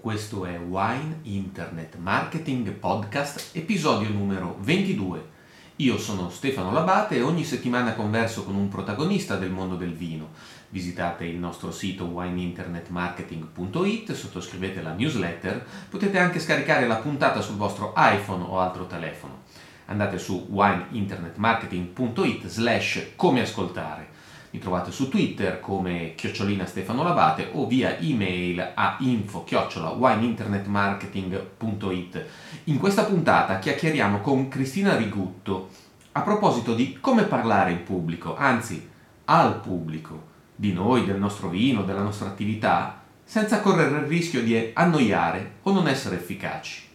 Questo è Wine Internet Marketing Podcast, episodio numero 22. Io sono Stefano Labate e ogni settimana converso con un protagonista del mondo del vino. Visitate il nostro sito wineinternetmarketing.it, sottoscrivete la newsletter, potete anche scaricare la puntata sul vostro iPhone o altro telefono. Andate su wineinternetmarketing.it slash come ascoltare mi trovate su Twitter come chiocciolina Stefano Labate o via email a info wineinternetmarketing.it. In questa puntata chiacchieriamo con Cristina Rigutto a proposito di come parlare in pubblico, anzi al pubblico, di noi, del nostro vino, della nostra attività, senza correre il rischio di annoiare o non essere efficaci.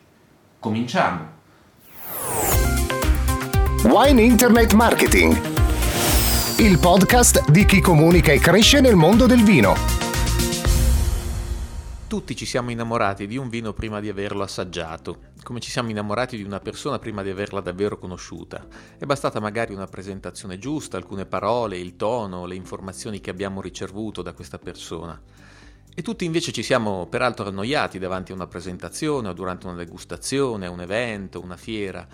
Cominciamo! Wine Internet Marketing il podcast di chi comunica e cresce nel mondo del vino. Tutti ci siamo innamorati di un vino prima di averlo assaggiato, come ci siamo innamorati di una persona prima di averla davvero conosciuta. È bastata magari una presentazione giusta, alcune parole, il tono, le informazioni che abbiamo ricevuto da questa persona. E tutti invece ci siamo peraltro annoiati davanti a una presentazione o durante una degustazione, un evento, una fiera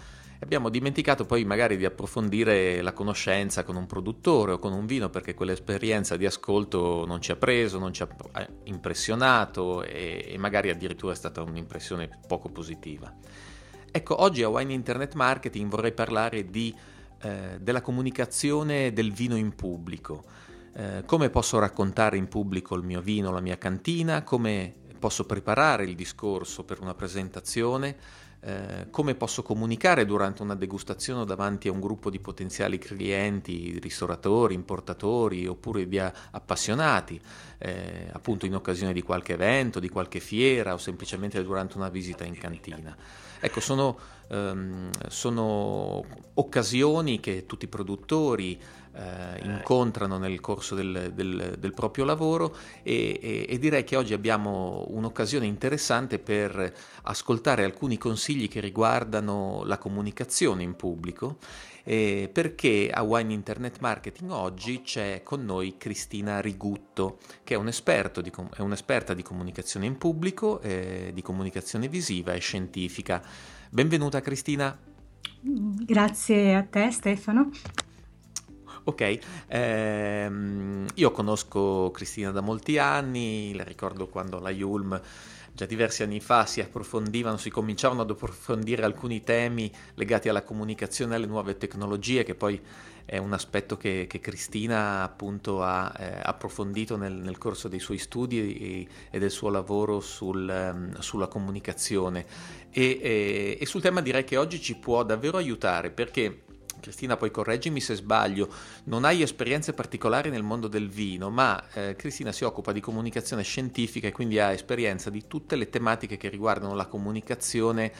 Abbiamo dimenticato poi magari di approfondire la conoscenza con un produttore o con un vino perché quell'esperienza di ascolto non ci ha preso, non ci ha eh, impressionato e, e magari addirittura è stata un'impressione poco positiva. Ecco, oggi a Wine Internet Marketing vorrei parlare di, eh, della comunicazione del vino in pubblico. Eh, come posso raccontare in pubblico il mio vino, la mia cantina, come posso preparare il discorso per una presentazione, eh, come posso comunicare durante una degustazione davanti a un gruppo di potenziali clienti, ristoratori, importatori oppure di appassionati, eh, appunto in occasione di qualche evento, di qualche fiera o semplicemente durante una visita in cantina. Ecco, sono, ehm, sono occasioni che tutti i produttori eh, incontrano nel corso del, del, del proprio lavoro e, e, e, direi che oggi abbiamo un'occasione interessante per ascoltare alcuni consigli che riguardano la comunicazione in pubblico eh, perché a Wine Internet Marketing oggi c'è con noi Cristina Rigutto che è, un di, è un'esperta di comunicazione in pubblico, eh, di comunicazione visiva e scientifica. Benvenuta Cristina. Grazie a te Stefano. Ok, ehm, io conosco Cristina da molti anni, la ricordo quando la Yulm già diversi anni fa si approfondivano, si cominciavano ad approfondire alcuni temi legati alla comunicazione e alle nuove tecnologie, che poi è un aspetto che, che Cristina appunto ha eh, approfondito nel, nel, corso dei suoi studi e, e del suo lavoro sul, um, sulla comunicazione. E, e, e sul tema direi che oggi ci può davvero aiutare perché Cristina poi correggimi se sbaglio, non hai esperienze particolari nel mondo del vino, ma eh, Cristina si occupa di comunicazione scientifica e quindi ha esperienza di tutte le tematiche che riguardano la comunicazione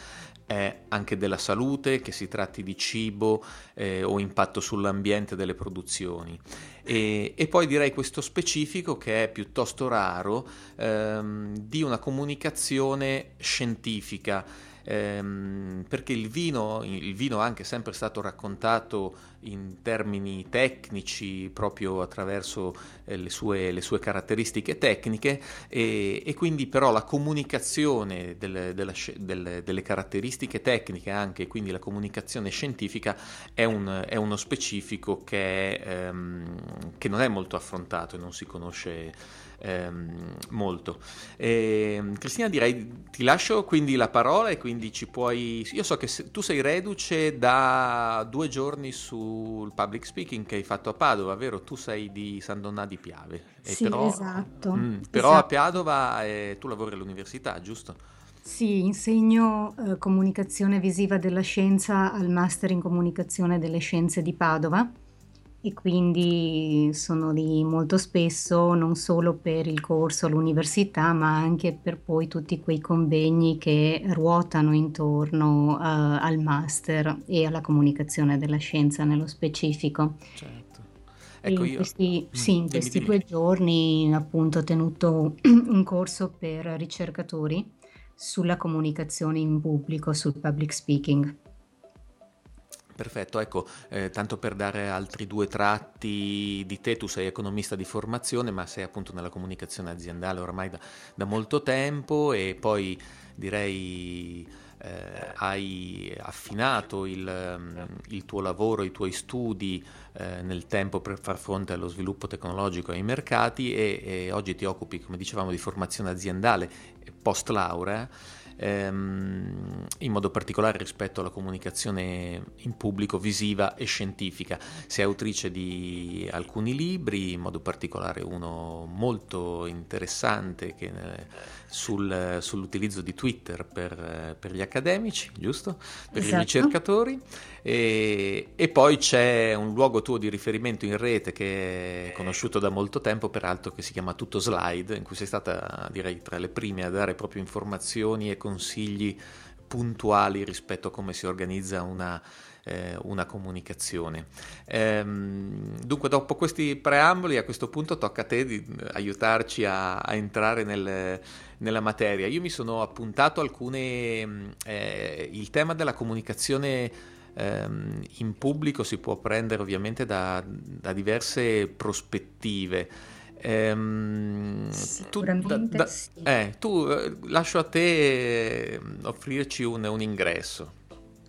eh, anche della salute, che si tratti di cibo eh, o impatto sull'ambiente delle produzioni. E, e, poi direi questo specifico che è piuttosto raro ehm, di una comunicazione scientifica ehm, perché il vino, il vino è anche sempre stato raccontato in termini tecnici proprio attraverso eh, le, sue, le, sue, caratteristiche tecniche e, e, quindi però la comunicazione delle, della, delle, delle, caratteristiche tecniche anche quindi la comunicazione scientifica è, un, è uno specifico che, ehm, che non è molto affrontato e non si conosce ehm, molto. E, Cristina, direi ti lascio quindi la parola e quindi ci puoi... Io so che se, tu sei reduce da due giorni sul public speaking che hai fatto a Padova, vero? Tu sei di San Donnà di Piave. sì, però, esatto. Mh, però esatto. a Padova eh, tu lavori all'università, giusto? Sì, insegno eh, comunicazione visiva della scienza al Master in comunicazione delle scienze di Padova e quindi sono lì molto spesso non solo per il corso all'università ma anche per poi tutti quei convegni che ruotano intorno uh, al master e alla comunicazione della scienza nello specifico. Certo. Ecco in questi, mm, sì, in questi dimmi, due dimmi. giorni appunto ho tenuto un corso per ricercatori sulla comunicazione in pubblico, sul public speaking. Perfetto, ecco, eh, tanto per dare altri due tratti di te, tu sei economista di formazione, ma sei appunto nella comunicazione aziendale ormai da, da molto tempo e poi direi eh, hai affinato il, mm, il, tuo lavoro, i tuoi studi eh, nel tempo per far fronte allo sviluppo tecnologico e ai mercati e, e oggi ti occupi, come dicevamo, di formazione aziendale post laurea ehm, in modo particolare rispetto alla comunicazione in pubblico visiva e scientifica. Sei autrice di alcuni libri, in modo particolare uno molto interessante che, eh, sul, sull'utilizzo di Twitter per, per, gli accademici, giusto? Per esatto. i ricercatori. E, e, poi c'è un luogo tuo di riferimento in rete che è conosciuto da molto tempo, peraltro, che si chiama Tutto Slide, in cui sei stata, direi, tra le prime a dare proprio informazioni e consigli puntuali rispetto a come si organizza una, eh, una comunicazione. Ehm, dunque, dopo questi preamboli, a questo punto tocca a te di aiutarci a, a entrare nel, nella materia. Io mi sono appuntato alcune. Eh, il tema della comunicazione ehm, in pubblico si può prendere ovviamente da, da diverse prospettive. Ehm, tu, da, da, sì. eh, tu eh, lascio a te eh, offrirci un, un ingresso.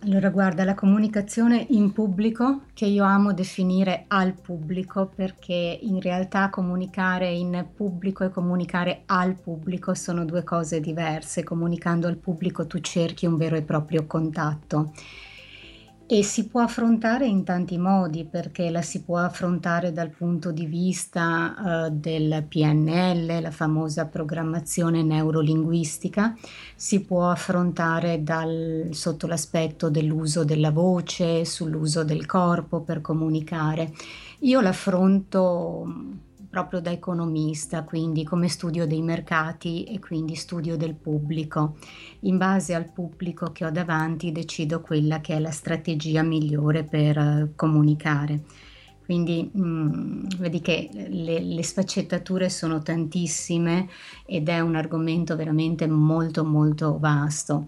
Allora, guarda, la comunicazione in pubblico, che io amo definire al pubblico, perché in realtà comunicare in pubblico e comunicare al pubblico sono due cose diverse. Comunicando al pubblico tu cerchi un vero e proprio contatto e si può affrontare in tanti modi perché la si può affrontare dal punto di vista uh, del PNL, la famosa programmazione neurolinguistica, si può affrontare dal, sotto l'aspetto dell'uso della voce, sull'uso del corpo per comunicare. Io l'affronto proprio da economista, quindi come studio dei mercati e quindi studio del pubblico. In base al pubblico che ho davanti decido quella che è la strategia migliore per uh, comunicare. Quindi mh, mm, vedi che le, le, sfaccettature sono tantissime ed è un argomento veramente molto molto vasto.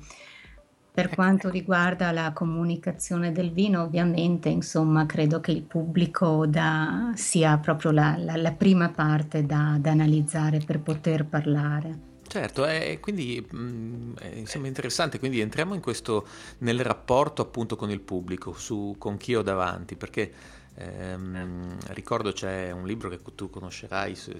Per quanto riguarda la comunicazione del vino, ovviamente, insomma, credo che il pubblico da, sia proprio la, la, la prima parte da, da, analizzare per poter parlare. Certo, e quindi mh, mm, sembra interessante, quindi entriamo questo, nel rapporto appunto con il pubblico, su, con chi ho davanti, perché Ehm, ricordo c'è un libro che tu conoscerai su,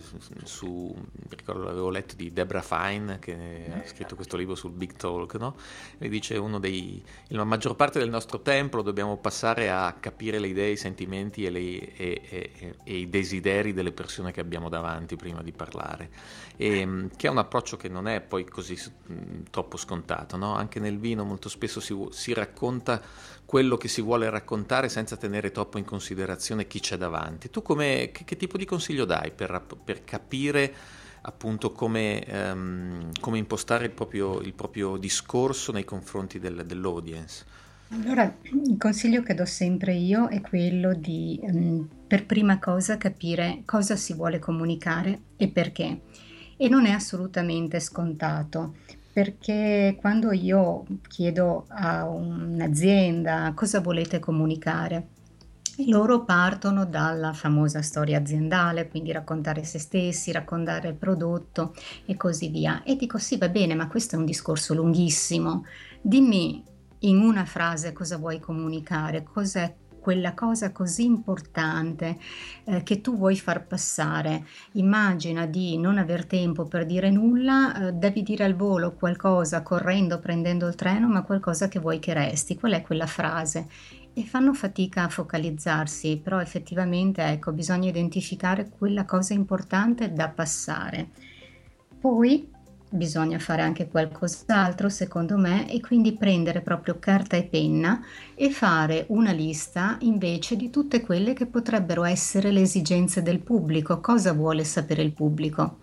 su, ricordo l'avevo letto di Debra Fine che ha scritto questo libro sul Big Talk, no? E dice uno dei la maggior parte del nostro tempo dobbiamo passare a capire le idee, i sentimenti e, le, e, e, e i desideri delle persone che abbiamo davanti prima di parlare. E, ehm, che è un approccio che non è poi così mh, troppo scontato, no? Anche nel vino molto spesso si, si racconta quello che si vuole raccontare senza tenere troppo in considerazione chi c'è davanti. Tu come, che, che tipo di consiglio dai per, per capire appunto come, um, come impostare il proprio, il proprio, discorso nei confronti del, dell'audience? Allora, il consiglio che do sempre io è quello di, um, per prima cosa, capire cosa si vuole comunicare e perché. E non è assolutamente scontato perché quando io chiedo a un'azienda cosa volete comunicare, loro partono dalla famosa storia aziendale, quindi raccontare se stessi, raccontare il prodotto e così via. E dico sì, va bene, ma questo è un discorso lunghissimo. Dimmi in una frase cosa vuoi comunicare, cos'è quella cosa così importante eh, che tu vuoi far passare. Immagina di non aver tempo per dire nulla, eh, devi dire al volo qualcosa correndo, prendendo il treno, ma qualcosa che vuoi che resti. Qual è quella frase? E fanno fatica a focalizzarsi, però effettivamente ecco, bisogna identificare quella cosa importante da passare. Poi bisogna fare anche qualcos'altro secondo me e quindi prendere proprio carta e penna e fare una lista invece di tutte quelle che potrebbero essere le esigenze del pubblico, cosa vuole sapere il pubblico.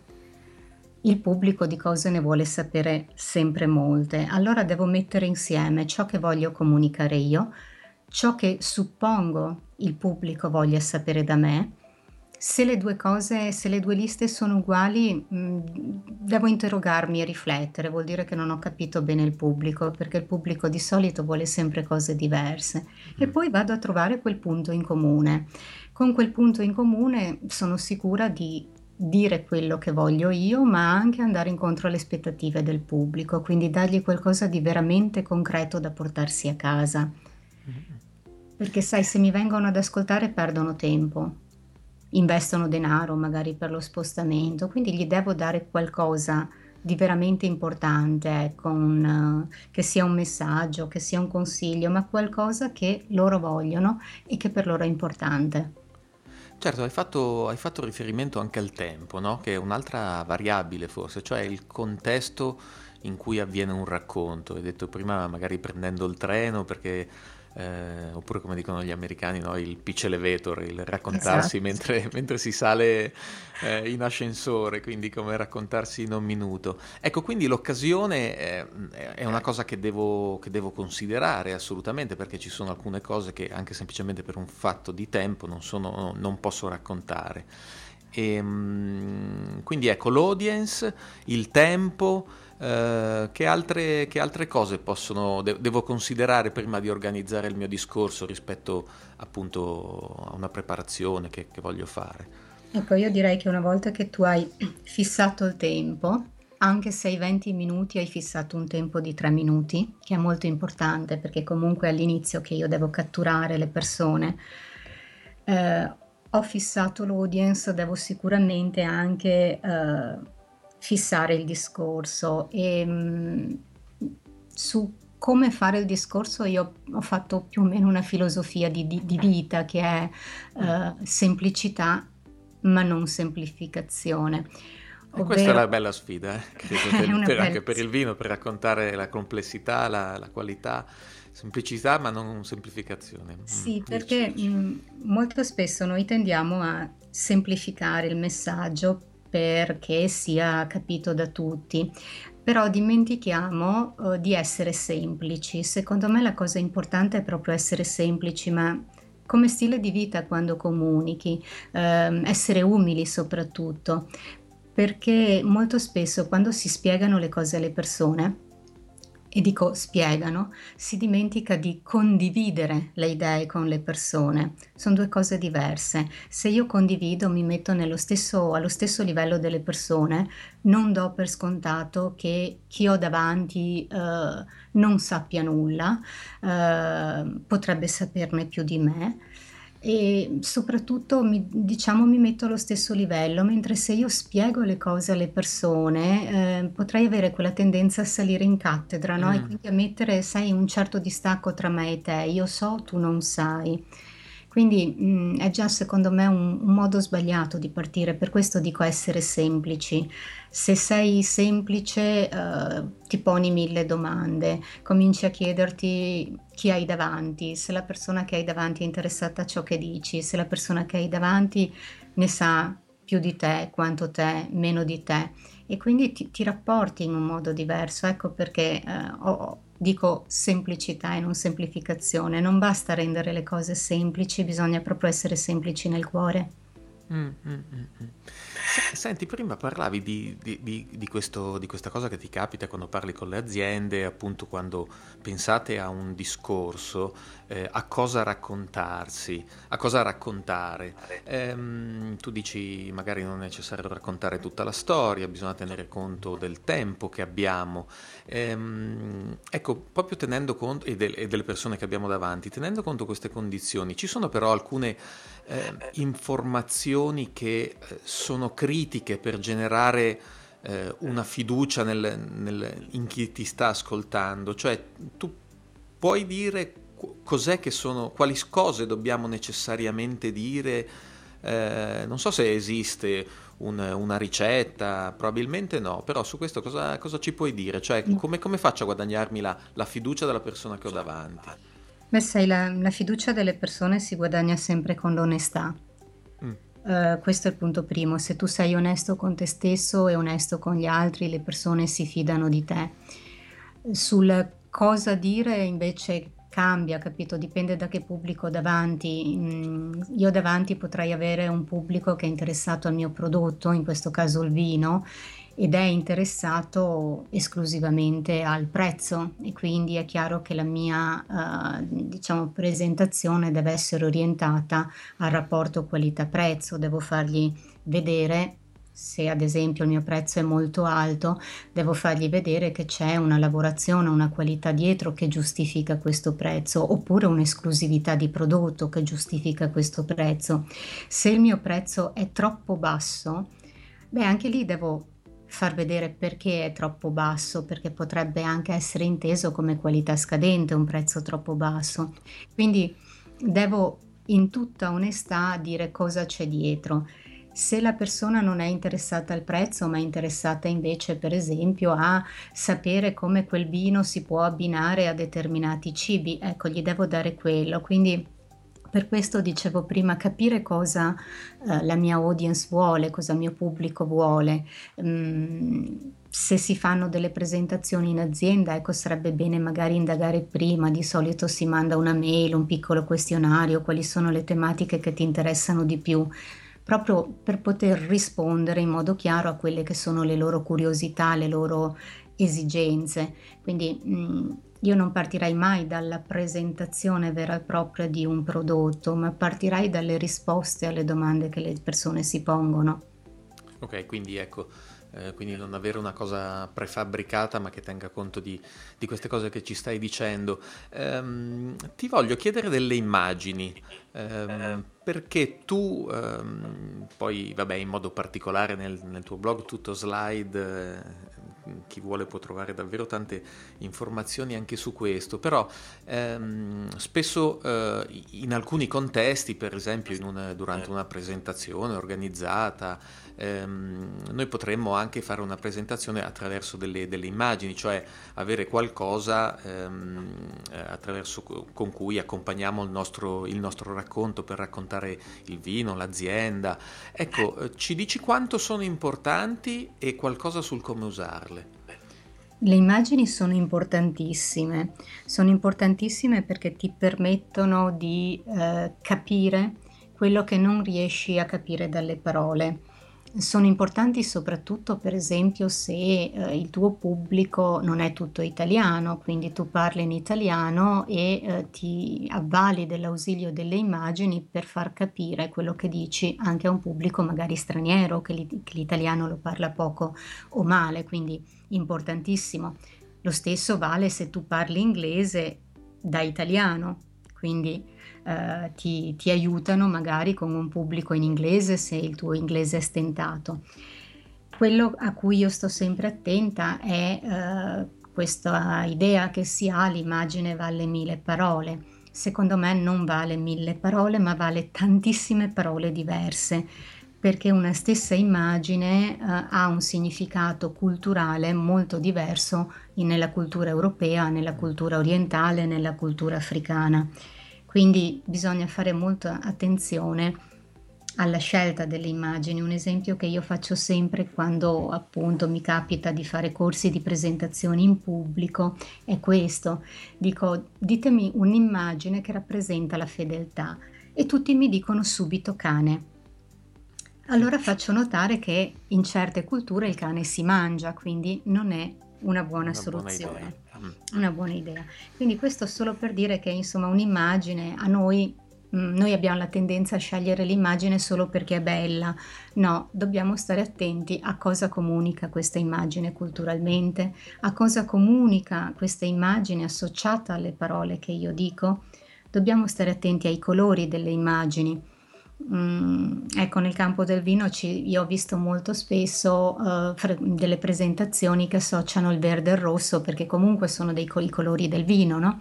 Il pubblico di cose ne vuole sapere sempre molte, allora devo mettere insieme ciò che voglio comunicare io, ciò che suppongo il pubblico voglia sapere da me, se le due cose, se le due liste sono uguali, mh, mm, devo interrogarmi e riflettere, vuol dire che non ho capito bene il pubblico, perché il pubblico di solito vuole sempre cose diverse. E mm. poi vado a trovare quel punto in comune. Con quel punto in comune sono sicura di dire quello che voglio io, ma anche andare incontro alle aspettative del pubblico, quindi dargli qualcosa di veramente concreto da portarsi a casa. Perché sai, se mi vengono ad ascoltare perdono tempo investono denaro magari per lo spostamento, quindi gli devo dare qualcosa di veramente importante, ecco, un, che sia un messaggio, che sia un consiglio, ma qualcosa che loro vogliono e che per loro è importante. Certo, hai fatto, hai fatto riferimento anche al tempo, no? che è un'altra variabile forse, cioè il contesto in cui avviene un racconto. Hai detto prima magari prendendo il treno perché eh, oppure come dicono gli americani, no? il pitch elevator, il raccontarsi esatto. mentre, mentre, si sale eh, in ascensore, quindi come raccontarsi in un minuto. Ecco, quindi l'occasione è, è una cosa che devo, che devo, considerare assolutamente, perché ci sono alcune cose che anche semplicemente per un fatto di tempo non, sono, non posso raccontare. E, ehm, quindi ecco, l'audience, il tempo, eh, che, altre, che, altre, cose possono, de- devo considerare prima di organizzare il mio discorso rispetto appunto a una preparazione che, che voglio fare? Ecco, io direi che una volta che tu hai fissato il tempo, anche se ai 20 minuti hai fissato un tempo di 3 minuti, che è molto importante perché comunque all'inizio che io devo catturare le persone, eh, ho fissato l'audience, devo sicuramente anche eh, fissare il discorso e mh, su come fare il discorso io ho fatto più o meno una filosofia di, di, di vita che è uh, semplicità ma non semplificazione. Ovvero... questa è la bella sfida, eh? per, per, anche per il vino, per raccontare la complessità, la, la qualità, semplicità ma non semplificazione. Mm, sì, mm, perché mh, molto spesso noi tendiamo a semplificare il messaggio perché sia capito da tutti. Però dimentichiamo uh, di essere semplici. Secondo me la cosa importante è proprio essere semplici, ma come stile di vita quando comunichi, uh, essere umili soprattutto, perché molto spesso quando si spiegano le cose alle persone, e dico spiegano, si dimentica di condividere le idee con le persone. Sono due cose diverse. Se io condivido, mi metto stesso, allo stesso livello delle persone, non do per scontato che chi ho davanti eh, non sappia nulla, eh, potrebbe saperne più di me e soprattutto mi, diciamo mi metto allo stesso livello, mentre se io spiego le cose alle persone eh, potrei avere quella tendenza a salire in cattedra no? mm. e quindi a mettere, sai, un certo distacco tra me e te, io so, tu non sai. Quindi mh, mm, è già secondo me un, un, modo sbagliato di partire, per questo dico essere semplici. Se sei semplice uh, ti poni mille domande, cominci a chiederti chi hai davanti, se la persona che hai davanti è interessata a ciò che dici, se la persona che hai davanti ne sa più di te, quanto te, meno di te e quindi ti, ti rapporti in un modo diverso. Ecco perché uh, ho dico semplicità e non semplificazione, non basta rendere le cose semplici, bisogna proprio essere semplici nel cuore. Mm, mm, mm, mm. Senti, prima parlavi di, di, di, questo, di questa cosa che ti capita quando parli con le aziende, appunto quando pensate a un discorso, eh, a cosa raccontarsi, a cosa raccontare. Ehm, tu dici magari non è necessario raccontare tutta la storia, bisogna tenere conto del tempo che abbiamo. Ehm, ecco, proprio tenendo conto, e, del, e, delle persone che abbiamo davanti, tenendo conto di queste condizioni, ci sono però alcune eh, informazioni che eh, sono critiche per generare eh, una fiducia nel, nel, in chi ti sta ascoltando, cioè tu puoi dire cos'è che sono, quali cose dobbiamo necessariamente dire, eh, non so se esiste un, una ricetta, probabilmente no, però su questo cosa, cosa ci puoi dire? Cioè mm. come, come faccio a guadagnarmi la, la, fiducia della persona che ho davanti? Beh, sai, la, la fiducia delle persone si guadagna sempre con l'onestà. Uh, questo è il punto primo, se tu sei onesto con te stesso e onesto con gli altri, le persone si fidano di te. Sul cosa dire invece cambia, capito? Dipende da che pubblico ho davanti. Mm, io davanti potrei avere un pubblico che è interessato al mio prodotto, in questo caso il vino, ed è interessato esclusivamente al prezzo e quindi è chiaro che la mia uh, diciamo, presentazione deve essere orientata al rapporto qualità-prezzo, devo fargli vedere se ad esempio il mio prezzo è molto alto, devo fargli vedere che c'è una lavorazione, una qualità dietro che giustifica questo prezzo, oppure un'esclusività di prodotto che giustifica questo prezzo. Se il mio prezzo è troppo basso, beh, anche lì devo far vedere perché è troppo basso, perché potrebbe anche essere inteso come qualità scadente un prezzo troppo basso. Quindi devo in tutta onestà dire cosa c'è dietro. Se la persona non è interessata al prezzo, ma è interessata invece, per esempio, a sapere come quel vino si può abbinare a determinati cibi, ecco, gli devo dare quello. Quindi per questo dicevo prima, capire cosa eh, la mia audience vuole, cosa il mio pubblico vuole. Mm, se si fanno delle presentazioni in azienda, ecco, sarebbe bene magari indagare prima, di solito si manda una mail, un piccolo questionario, quali sono le tematiche che ti interessano di più, proprio per poter rispondere in modo chiaro a quelle che sono le loro curiosità, le loro esigenze. Quindi mh, mm, io non partirei mai dalla presentazione vera e propria di un prodotto, ma partirei dalle risposte alle domande che le persone si pongono. Ok, quindi ecco, eh, quindi non avere una cosa prefabbricata ma che tenga conto di, di queste cose che ci stai dicendo. Ehm, ti voglio chiedere delle immagini, ehm, perché tu, ehm, poi vabbè in modo particolare nel, nel tuo blog tutto slide, eh, chi vuole può trovare davvero tante informazioni anche su questo, però ehm, spesso eh, in alcuni contesti, per esempio una, durante una presentazione organizzata, ehm, noi potremmo anche fare una presentazione attraverso delle, delle immagini, cioè avere qualcosa ehm, con cui accompagniamo il nostro, il nostro racconto per raccontare il vino, l'azienda. Ecco, eh, ci dici quanto sono importanti e qualcosa sul come usarle. Le immagini sono importantissime, sono importantissime perché ti permettono di eh, capire quello che non riesci a capire dalle parole. Sono importanti soprattutto per esempio se eh, il tuo pubblico non è tutto italiano, quindi tu parli in italiano e eh, ti avvali dell'ausilio delle immagini per far capire quello che dici anche a un pubblico magari straniero che, li, che l'italiano lo parla poco o male, quindi importantissimo. Lo stesso vale se tu parli inglese da italiano, quindi eh, ti, ti, aiutano magari con un pubblico in inglese se il tuo inglese è stentato. Quello a cui io sto sempre attenta è eh, questa idea che si ha l'immagine vale mille parole. Secondo me non vale mille parole, ma vale tantissime parole diverse perché una stessa immagine eh, ha un significato culturale molto diverso nella cultura europea, nella cultura orientale, nella cultura africana. Quindi bisogna fare molta attenzione alla scelta delle immagini. Un esempio che io faccio sempre quando appunto mi capita di fare corsi di presentazioni in pubblico è questo. Dico, ditemi un'immagine che rappresenta la fedeltà e tutti mi dicono subito cane. Allora faccio notare che in certe culture il cane si mangia, quindi non è una buona una soluzione. Buona Mm. Una buona idea. Quindi questo solo per dire che insomma un'immagine a noi mm, noi abbiamo la tendenza a scegliere l'immagine solo perché è bella. No, dobbiamo stare attenti a cosa comunica questa immagine culturalmente, a cosa comunica questa immagine associata alle parole che io dico. Dobbiamo stare attenti ai colori delle immagini Mm, ecco, nel campo del vino ci, io ho visto molto spesso uh, fre- delle presentazioni che associano il verde e il rosso perché comunque sono dei co- colori del vino, no?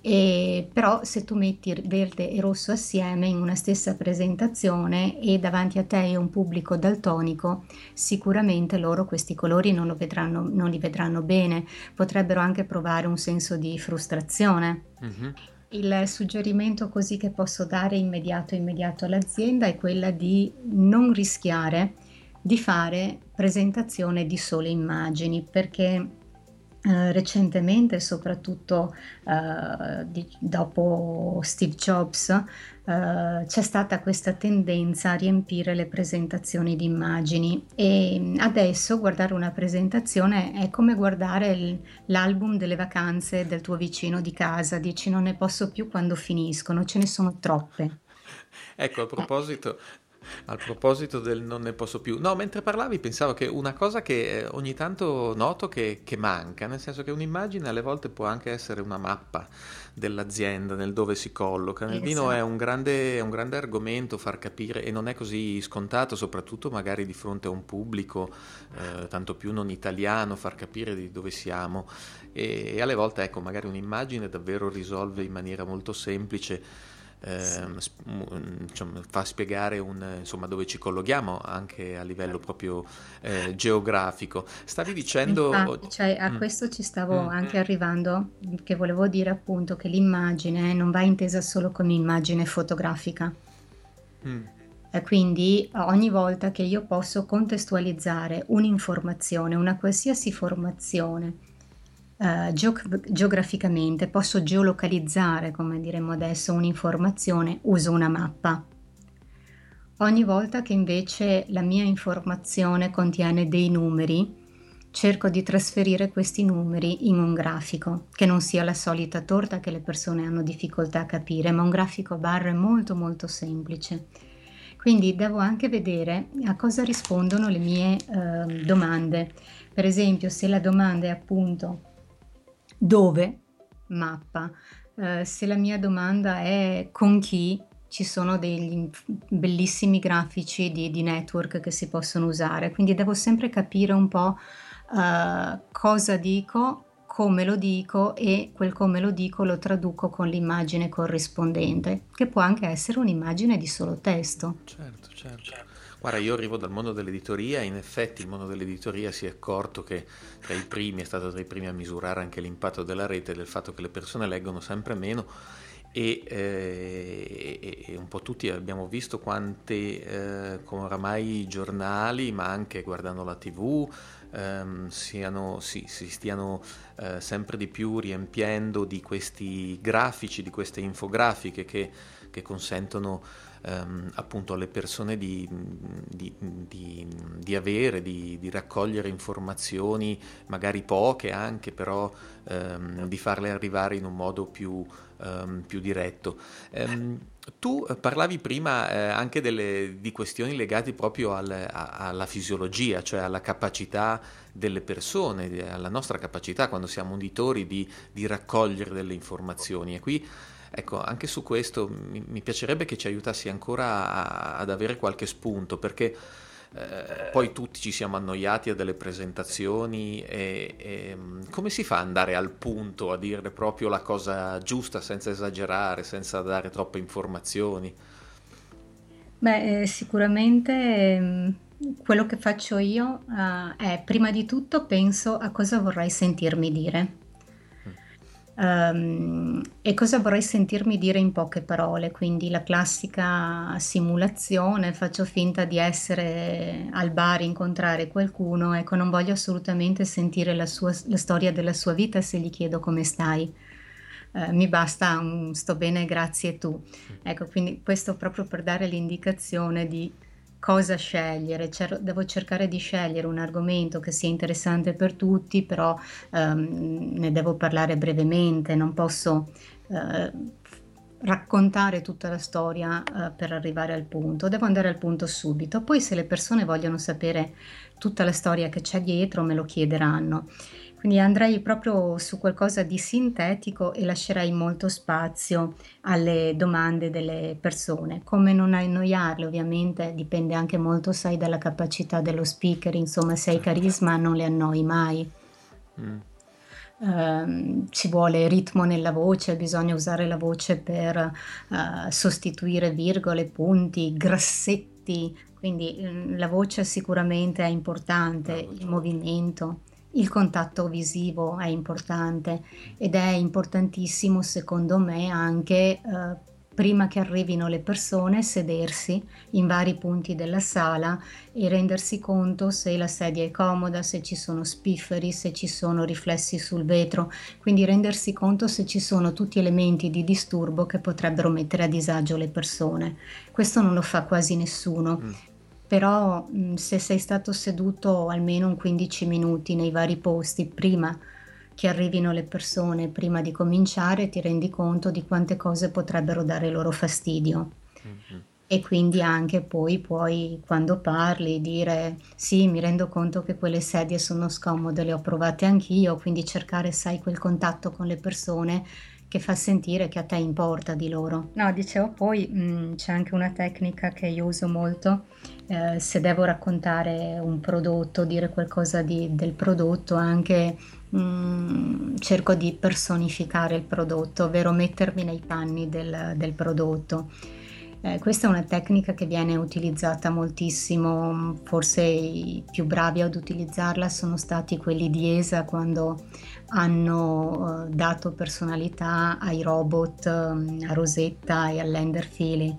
E, però se tu metti verde e rosso assieme in una stessa presentazione e davanti a te è un pubblico daltonico, sicuramente loro questi colori non, vedranno, non li vedranno bene, potrebbero anche provare un senso di frustrazione. Mm-hmm. Il suggerimento così che posso dare immediato immediato all'azienda è quella di non rischiare di fare presentazione di sole immagini perché Uh, recentemente, soprattutto uh, di, dopo Steve Jobs, uh, c'è stata questa tendenza a riempire le presentazioni di immagini e adesso guardare una presentazione è come guardare il, l'album delle vacanze del tuo vicino di casa, dici non ne posso più quando finiscono, ce ne sono troppe. Ecco, a proposito, al proposito del non ne posso più, no, mentre parlavi pensavo che una cosa che eh, ogni tanto noto che, che manca, nel senso che un'immagine alle volte può anche essere una mappa dell'azienda, nel dove si colloca. Nel vino è un grande, è un grande argomento far capire e non è così scontato, soprattutto magari di fronte a un pubblico eh, tanto più non italiano, far capire di dove siamo. E, e alle volte, ecco, magari un'immagine davvero risolve in maniera molto semplice Sì. insomma, fa spiegare un, eh, insomma, dove ci collochiamo anche a livello proprio eh, geografico. Stavi dicendo... Infatti, cioè, a Mm, questo ci stavo mm, anche arrivando, che volevo dire appunto che l'immagine non va intesa solo come immagine fotografica. mm, E quindi ogni volta che io posso contestualizzare un'informazione, una qualsiasi formazione, eh, geograficamente, posso geolocalizzare, come diremmo adesso, un'informazione, uso una mappa. Ogni volta che invece la mia informazione contiene dei numeri, cerco di trasferire questi numeri in un grafico, che non sia la solita torta che le persone hanno difficoltà a capire, ma un grafico a barre molto molto semplice. Quindi devo anche vedere a cosa rispondono le mie eh, domande. Per esempio, se la domanda è appunto dove, mappa. Eh, se la mia domanda è con chi, ci sono degli bellissimi grafici di, di network che si possono usare. Quindi devo sempre capire un po' eh, cosa dico, come lo dico e quel come lo dico lo traduco con l'immagine corrispondente, che può anche essere un'immagine di solo testo. certo, certo. Guarda, io arrivo dal mondo dell'editoria e in effetti il mondo dell'editoria si è accorto che tra i primi è stato tra i primi a misurare anche l'impatto della rete, del fatto che le persone leggono sempre meno e, eh, e- un po' tutti abbiamo visto quante eh, oramai i giornali, ma anche guardando la TV, ehm, siano, si, si stiano eh, sempre di più riempiendo di questi grafici, di queste infografiche che, che consentono ehm, appunto alle persone di, di- di- di avere, di, raccogliere informazioni, magari poche anche, però ehm, di farle arrivare in un modo più, ehm, più diretto. Ehm, tu eh, parlavi prima eh, anche delle- di questioni legate proprio al- a- alla fisiologia, cioè alla capacità delle persone, alla nostra capacità quando siamo uditori di, di raccogliere delle informazioni. E qui, ecco, anche su questo mi, mi piacerebbe che ci aiutassi ancora a- ad avere qualche spunto, perché eh, poi tutti ci siamo annoiati a delle presentazioni e, e, mh, come si fa ad andare al punto, a dire proprio la cosa giusta senza esagerare, senza dare troppe informazioni? Beh, eh, sicuramente ehm, quello che faccio io eh, è prima di tutto penso a cosa vorrei sentirmi dire. Ehm, e cosa vorrei sentirmi dire in poche parole, quindi la classica simulazione, faccio finta di essere al bar, incontrare qualcuno, ecco, non voglio assolutamente sentire la sua, la storia della sua vita se gli chiedo come stai. Eh, mi basta un sto bene, grazie tu. Ecco, quindi questo proprio per dare l'indicazione di cosa scegliere. Cer- devo cercare di scegliere un argomento che sia interessante per tutti, però ehm, ne devo parlare brevemente, non posso eh, raccontare tutta la storia eh, per arrivare al punto, devo andare al punto subito. Poi se le persone vogliono sapere tutta la storia che c'è dietro, me lo chiederanno. Quindi andrei proprio su qualcosa di sintetico e lascerei molto spazio alle domande delle persone. Come non annoiarle, ovviamente dipende anche molto, sai, dalla capacità dello speaker, insomma, se hai Certo. carisma non le annoi mai. Mm. Ehm, ci vuole ritmo nella voce, bisogna usare la voce per eh, sostituire virgole, punti, grassetti, quindi mm, la voce sicuramente è importante, il movimento, il contatto visivo è importante ed è importantissimo secondo me anche eh, prima che arrivino le persone, sedersi in vari punti della sala e rendersi conto se la sedia è comoda, se ci sono spifferi, se ci sono riflessi sul vetro, quindi rendersi conto se ci sono tutti elementi di disturbo che potrebbero mettere a disagio le persone. Questo non lo fa quasi nessuno. Mm. Però se sei stato seduto almeno un 15 minuti nei vari posti prima che arrivino le persone prima di cominciare, ti rendi conto di quante cose potrebbero dare loro fastidio. Mm-hmm. E quindi anche poi puoi, quando parli, dire sì, mi rendo conto che quelle sedie sono scomode, le ho provate anch'io, quindi cercare, sai, quel contatto con le persone che fa sentire che a te importa di loro. No, dicevo poi mh, mm, c'è anche una tecnica che io uso molto, eh, se devo raccontare un prodotto, dire qualcosa di, del prodotto, anche mh, mm, cerco di personificare il prodotto, ovvero mettermi nei panni del, del prodotto. Eh, questa è una tecnica che viene utilizzata moltissimo, forse i più bravi ad utilizzarla sono stati quelli di ESA quando hanno eh, dato personalità ai robot, mm, a Rosetta e all'Enderfili.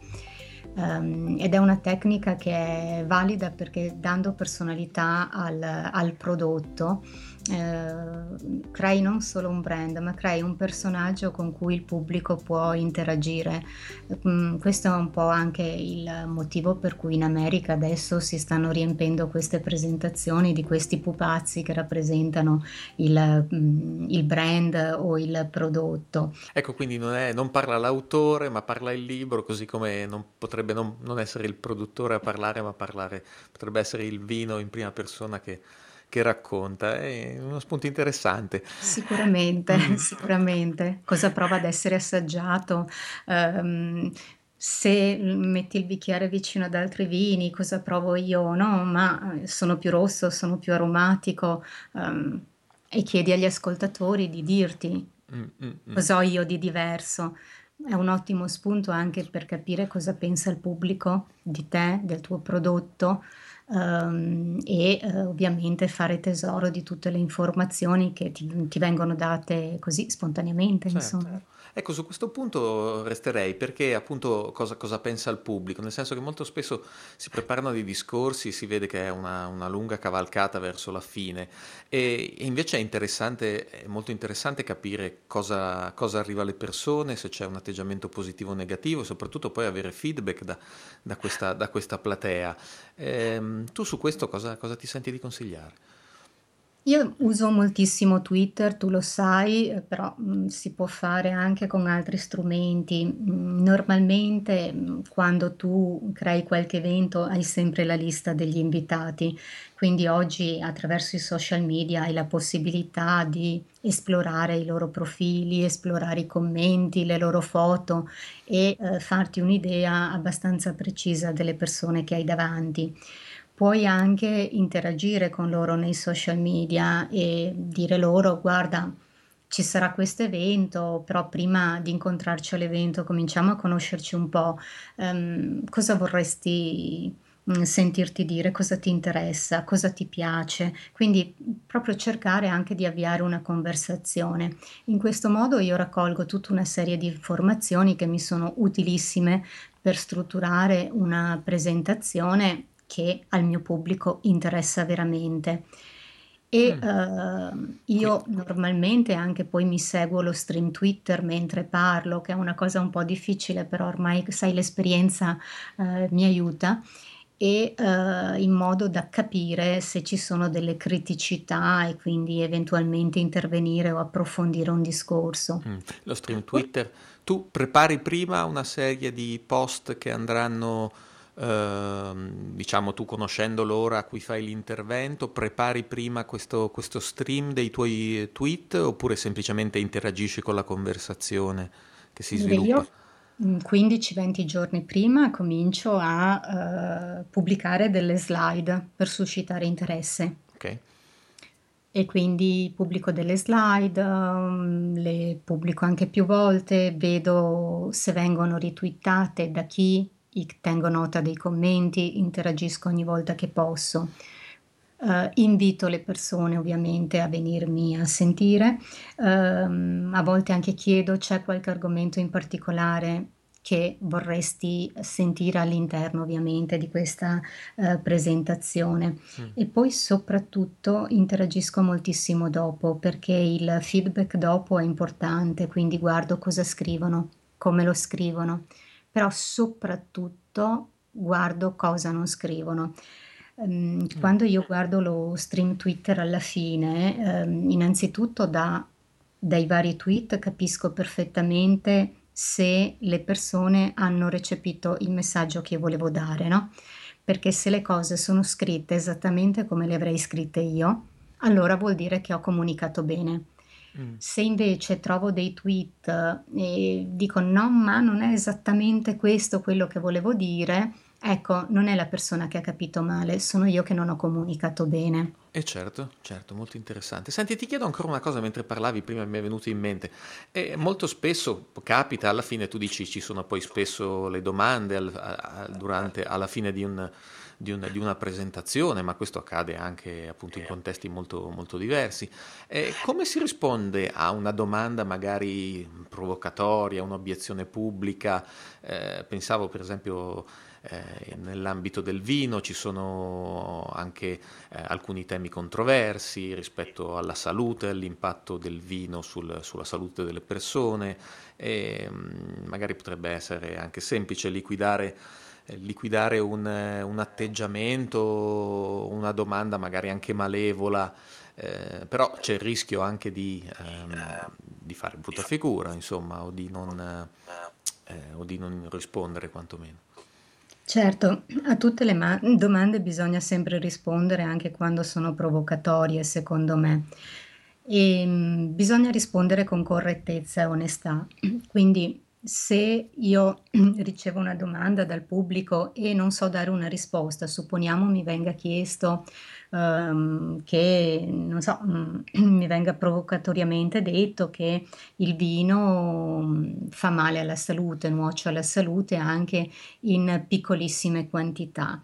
Um, ed è una tecnica che è valida perché dando personalità al, al prodotto eh, crei non solo un brand, ma crei un personaggio con cui il pubblico può interagire. Mm, questo è un po' anche il motivo per cui in America adesso si stanno riempendo queste presentazioni di questi pupazzi che rappresentano il, mm, il brand o il prodotto. Ecco, quindi non, è, non, parla l'autore, ma parla il libro, così come non potrebbe non, non essere il produttore a parlare, ma parlare, potrebbe essere il vino in prima persona che che racconta, è uno spunto interessante. Sicuramente, mm. sicuramente. Cosa prova ad essere assaggiato? Um, se metti il bicchiere vicino ad altri vini, cosa provo io? No, ma eh, sono più rosso, sono più aromatico. Um, e chiedi agli ascoltatori di dirti mm, mm, mm. cosa ho io di diverso. È un ottimo spunto anche per capire cosa pensa il pubblico di te, del tuo prodotto um, e uh, ovviamente fare tesoro di tutte le informazioni che ti, ti vengono date così spontaneamente. Certo. Insomma. Ecco, su questo punto resterei perché appunto cosa, cosa, pensa il pubblico, nel senso che molto spesso si preparano dei discorsi, si vede che è una, una lunga cavalcata verso la fine e, e, invece è interessante, è molto interessante capire cosa, cosa, arriva alle persone, se c'è un atteggiamento positivo o negativo, soprattutto poi avere feedback da, da, questa, da questa, platea. Ehm, tu su questo cosa, cosa ti senti di consigliare? Io uso moltissimo Twitter, tu lo sai, però mh, mm, si può fare anche con altri strumenti. Mm, normalmente mh, mm, quando tu crei qualche evento hai sempre la lista degli invitati, quindi oggi attraverso i social media hai la possibilità di esplorare i loro profili, esplorare i commenti, le loro foto e eh, farti un'idea abbastanza precisa delle persone che hai davanti puoi anche interagire con loro nei social media e dire loro guarda ci sarà questo evento, però prima di incontrarci all'evento cominciamo a conoscerci un po', um, cosa vorresti mm, sentirti dire, cosa ti interessa, cosa ti piace, quindi proprio cercare anche di avviare una conversazione. In questo modo io raccolgo tutta una serie di informazioni che mi sono utilissime per strutturare una presentazione che al mio pubblico interessa veramente. E mm. uh, io normalmente anche poi mi seguo lo stream Twitter mentre parlo, che è una cosa un po' difficile, però ormai sai l'esperienza uh, mi aiuta e uh, in modo da capire se ci sono delle criticità e quindi eventualmente intervenire o approfondire un discorso. Mm. Lo stream Twitter, tu prepari prima una serie di post che andranno Ehm, diciamo tu conoscendo l'ora a cui fai l'intervento, prepari prima questo, questo stream dei tuoi tweet oppure semplicemente interagisci con la conversazione che si sviluppa? Io 15-20 giorni prima comincio a uh, pubblicare delle slide per suscitare interesse. Ok. E quindi pubblico delle slide, um, le pubblico anche più volte, vedo se vengono ritwittate da chi tengo nota dei commenti, interagisco ogni volta che posso. Uh, invito le persone ovviamente a venirmi a sentire, uh, a volte anche chiedo c'è qualche argomento in particolare che vorresti sentire all'interno ovviamente di questa uh, presentazione mm. e poi soprattutto interagisco moltissimo dopo perché il feedback dopo è importante, quindi guardo cosa scrivono, come lo scrivono, però soprattutto guardo cosa non scrivono. Um, quando io guardo lo stream Twitter alla fine, um, innanzitutto da, dai vari tweet capisco perfettamente se le persone hanno recepito il messaggio che volevo dare, no? Perché se le cose sono scritte esattamente come le avrei scritte io, allora vuol dire che ho comunicato bene. Mm. Se invece trovo dei tweet e dico no, ma non è esattamente questo quello che volevo dire, ecco, non è la persona che ha capito male, sono io che non ho comunicato bene. E certo, certo, molto interessante. Senti, ti chiedo ancora una cosa mentre parlavi, prima mi è venuto in mente. E molto spesso capita, alla fine tu dici ci sono poi spesso le domande al, a, durante, alla fine di, un, di, un, di, una presentazione, ma questo accade anche appunto in contesti molto, molto diversi. E come si risponde a una domanda magari provocatoria, un'obiezione pubblica? Eh, pensavo per esempio eh, nell'ambito del vino ci sono anche eh, alcuni temi controversi rispetto alla salute, all'impatto del vino sul, sulla salute delle persone e mh, mm, magari potrebbe essere anche semplice liquidare eh, liquidare un, un, atteggiamento, una domanda magari anche malevola, eh, però c'è il rischio anche di, ehm, di fare brutta figura, insomma, o di non, eh, o di non rispondere quantomeno. Certo, a tutte le ma- domande bisogna sempre rispondere anche quando sono provocatorie, secondo me. E, mh, bisogna rispondere con correttezza e onestà. Quindi se io ricevo una domanda dal pubblico e non so dare una risposta, supponiamo mi venga chiesto ehm, che, non so, mi venga provocatoriamente detto che il vino mm, fa male alla salute, nuoce alla salute anche in piccolissime quantità.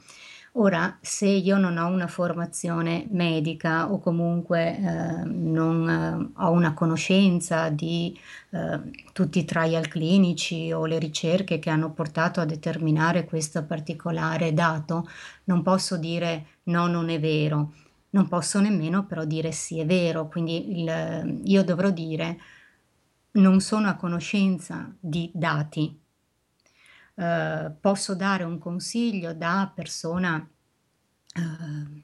Ora, se io non ho una formazione medica o comunque eh, non eh, ho una conoscenza di eh, tutti i trial clinici o le ricerche che hanno portato a determinare questo particolare dato, non posso dire no, non è vero. Non posso nemmeno però dire sì, è vero. Quindi il, io dovrò dire non sono a conoscenza di dati, eh, posso dare un consiglio da persona eh,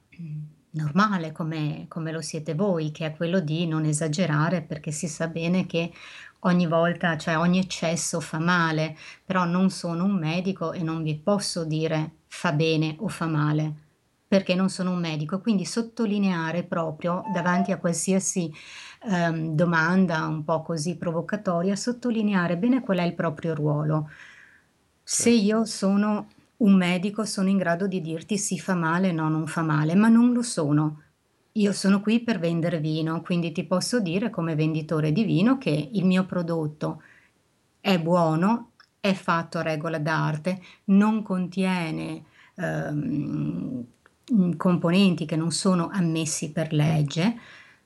normale come, come, lo siete voi, che è quello di non esagerare perché si sa bene che ogni volta, cioè ogni eccesso fa male, però non sono un medico e non vi posso dire fa bene o fa male perché non sono un medico, quindi sottolineare proprio davanti a qualsiasi ehm, domanda un po' così provocatoria, sottolineare bene qual è il proprio ruolo. Se io sono un medico, sono in grado di dirti si fa male, no, non fa male, ma non lo sono. Io sono qui per vendere vino, quindi ti posso dire come venditore di vino che il mio prodotto è buono, è fatto a regola d'arte, non contiene ehm, componenti che non sono ammessi per legge.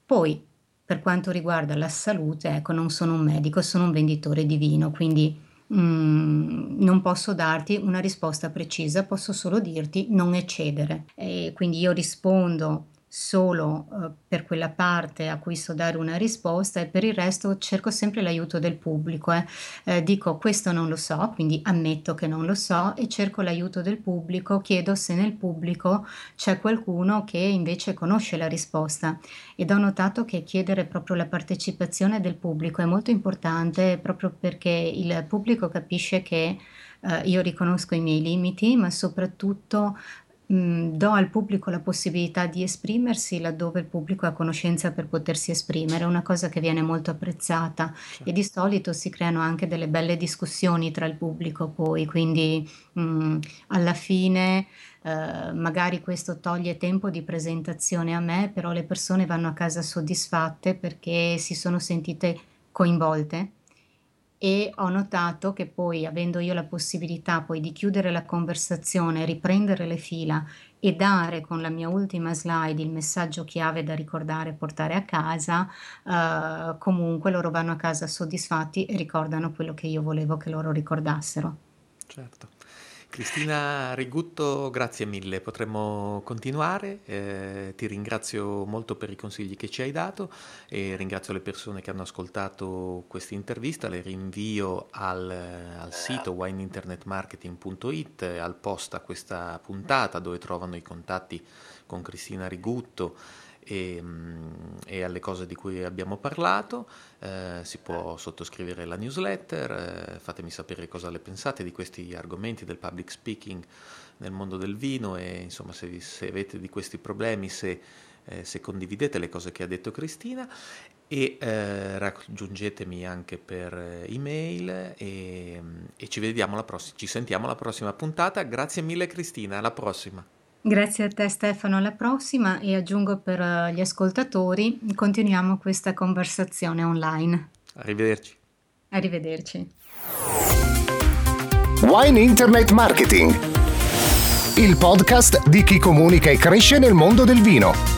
Poi, per quanto riguarda la salute, ecco, non sono un medico, sono un venditore di vino, quindi mm, non posso darti una risposta precisa, posso solo dirti non eccedere. E quindi io rispondo solo eh, per quella parte a cui so dare una risposta e per il resto cerco sempre l'aiuto del pubblico. Eh. Eh, dico questo non lo so, quindi ammetto che non lo so e cerco l'aiuto del pubblico, chiedo se nel pubblico c'è qualcuno che invece conosce la risposta ed ho notato che chiedere proprio la partecipazione del pubblico è molto importante proprio perché il pubblico capisce che Uh, io riconosco i miei limiti, ma soprattutto Mhmm, do al pubblico la possibilità di esprimersi laddove il pubblico ha conoscenza per potersi esprimere, è una cosa che viene molto apprezzata. E di solito si creano anche delle belle discussioni tra il pubblico poi, quindi, mhmm, alla fine, ehm, magari questo toglie tempo di presentazione a me, però le persone vanno a casa soddisfatte perché si sono sentite coinvolte e ho notato che poi, avendo io la possibilità poi di chiudere la conversazione, riprendere le fila e dare con la mia ultima slide il messaggio chiave da ricordare e portare a casa, eh, comunque loro vanno a casa soddisfatti e ricordano quello che io volevo che loro ricordassero. Certo. Cristina Rigutto, grazie mille, potremmo continuare, eh, ti ringrazio molto per i consigli che ci hai dato e ringrazio le persone che hanno ascoltato questa intervista, le rinvio al, al sito wineinternetmarketing.it, al post a questa puntata dove trovano i contatti con Cristina Rigutto e, mm, e, alle cose di cui abbiamo parlato. Eh, si può sottoscrivere la newsletter, eh, fatemi sapere cosa le pensate di questi argomenti del public speaking nel mondo del vino e insomma se, se avete di questi problemi, se, eh, se, condividete le cose che ha detto Cristina e eh, raggiungetemi anche per email e, e ci, vediamo la pross- ci sentiamo alla prossima puntata. Grazie mille Cristina, alla prossima. Grazie a te Stefano, alla prossima e aggiungo per eh, gli ascoltatori, continuiamo questa conversazione online. Arrivederci. Arrivederci. Wine Internet Marketing, il podcast di chi comunica e cresce nel mondo del vino.